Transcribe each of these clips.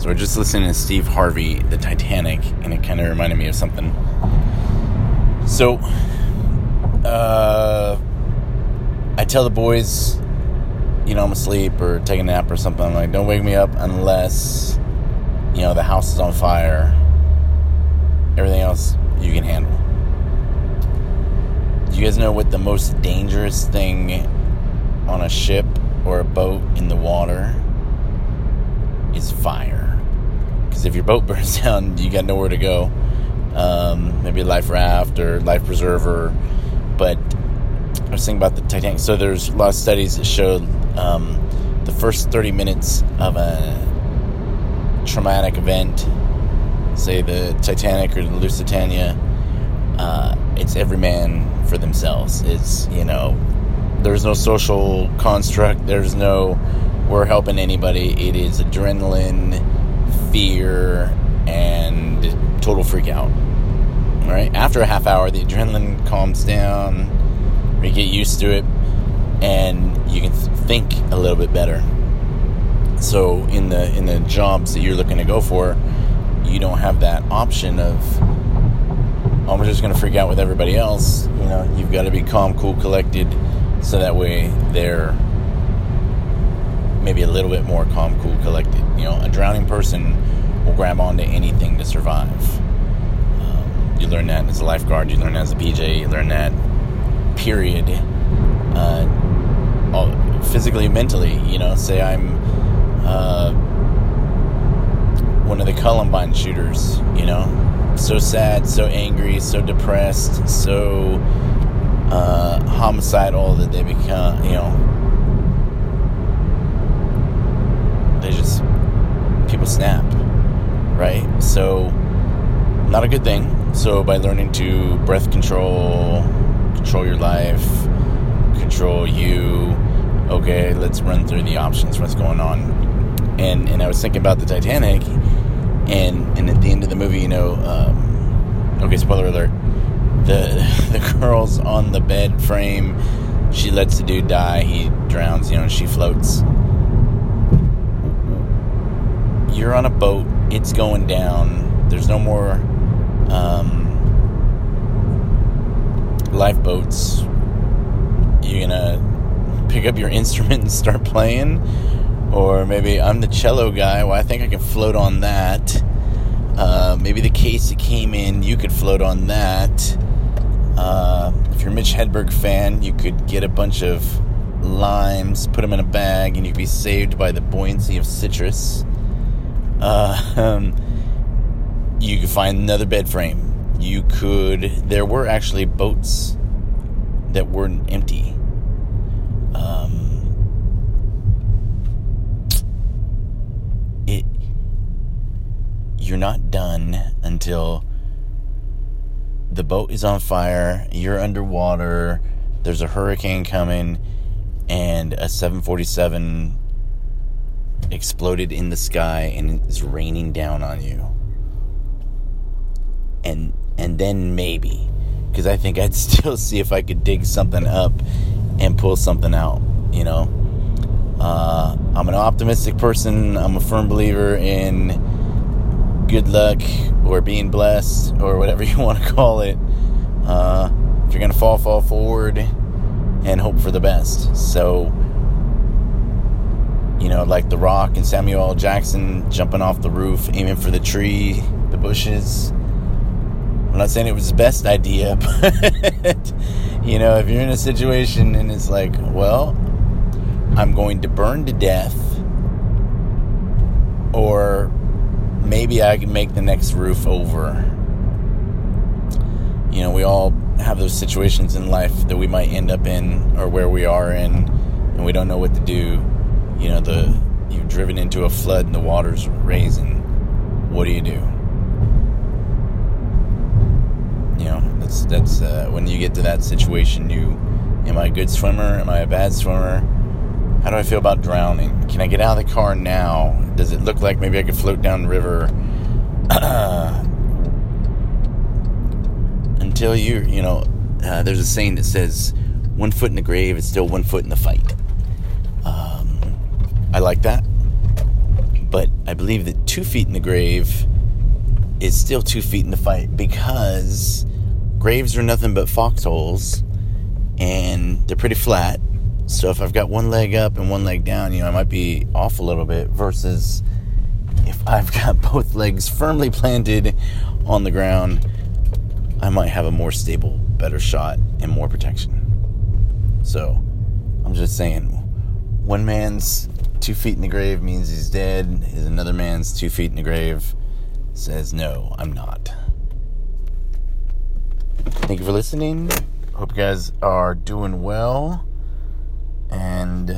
So we're just listening to Steve Harvey, The Titanic, and it kind of reminded me of something. So, uh, I tell the boys, you know, I'm asleep or taking a nap or something. I'm like, don't wake me up unless, you know, the house is on fire. Everything else you can handle. Do you guys know what the most dangerous thing on a ship or a boat in the water Because if your boat burns down, you got nowhere to go. Um, maybe a life raft or life preserver. But I was thinking about the Titanic. So there's a lot of studies that showed um, the first 30 minutes of a traumatic event, say the Titanic or the Lusitania, uh, it's every man for themselves. It's, you know, there's no social construct, there's no we're helping anybody. It is adrenaline, fear, and total freak out. Right? After a half hour, the adrenaline calms down, you get used to it, and you can think a little bit better. So in the in the jobs that you're looking to go for, you don't have that option of oh, I'm just going to freak out with everybody else. You know, you've got to be calm, cool, collected, so that way they're maybe a little bit more calm, cool, collected. You know, a drowning person will grab onto anything to survive. Um, you learn that as a lifeguard. You learn that as a PJ. You learn that, period. Uh, all, physically, mentally. You know, say I'm uh, one of the Columbine shooters. You know, so sad, so angry, so depressed, so uh, homicidal that they become. You know they just people snap, right? So not a good thing. So by learning to breath control, control your life, control you, okay, let's run through the options. What's going on? And and I was thinking about the Titanic, and and at the end of the movie, you know, um, okay, spoiler alert, the the girl's on the bed frame. She lets the dude die. He drowns. You know, she floats you're on a boat, it's going down, there's no more um, lifeboats. You're gonna pick up your instrument and start playing, or maybe I'm the cello guy. Well, I think I can float on that. Uh, maybe the case that came in, you could float on that. Uh, if you're a Mitch Hedberg fan, you could get a bunch of limes, put them in a bag, and you'd be saved by the buoyancy of citrus. Uh, um, you could find another bed frame. You could. There were actually boats that weren't empty. Um, it. You're not done until the boat is on fire. You're underwater. There's a hurricane coming, and a 747 exploded in the sky and it's raining down on you. And and then maybe because I think I'd still see if I could dig something up and pull something out, you know. Uh, I'm an optimistic person. I'm a firm believer in good luck or being blessed or whatever you want to call it. Uh, if you're to fall, fall forward and hope for the best. So, you know, like The Rock and Samuel L. Jackson jumping off the roof, aiming for the tree, the bushes. Not saying it was the best idea, but, you know, if you're in a situation and it's like, well, I'm going to burn to death, or maybe I can make the next roof over. You know, we all have those situations in life that we might end up in or where we are in, and we don't know what to do. You know the you've driven into a flood and the water's raising. What do you do that's that's uh, when you get to that situation you am i a good swimmer? Am i a bad swimmer? How do i feel about drowning? Can i get out of the car now? Does it look like maybe i could float down the river? Until you you know uh, there's a saying that says one foot in the grave is still one foot in the fight. I like that. But I believe that two feet in the grave is still two feet in the fight because graves are nothing but foxholes and they're pretty flat. So if I've got one leg up and one leg down, you know, I might be off a little bit versus if I've got both legs firmly planted on the ground, I might have a more stable, better shot and more protection. So I'm just saying, one man's two feet in the grave means he's dead, is another man's two feet in the grave says, No, I'm not. Thank you for listening. Hope you guys are doing well. And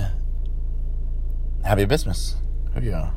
happy Christmas. Oh, yeah.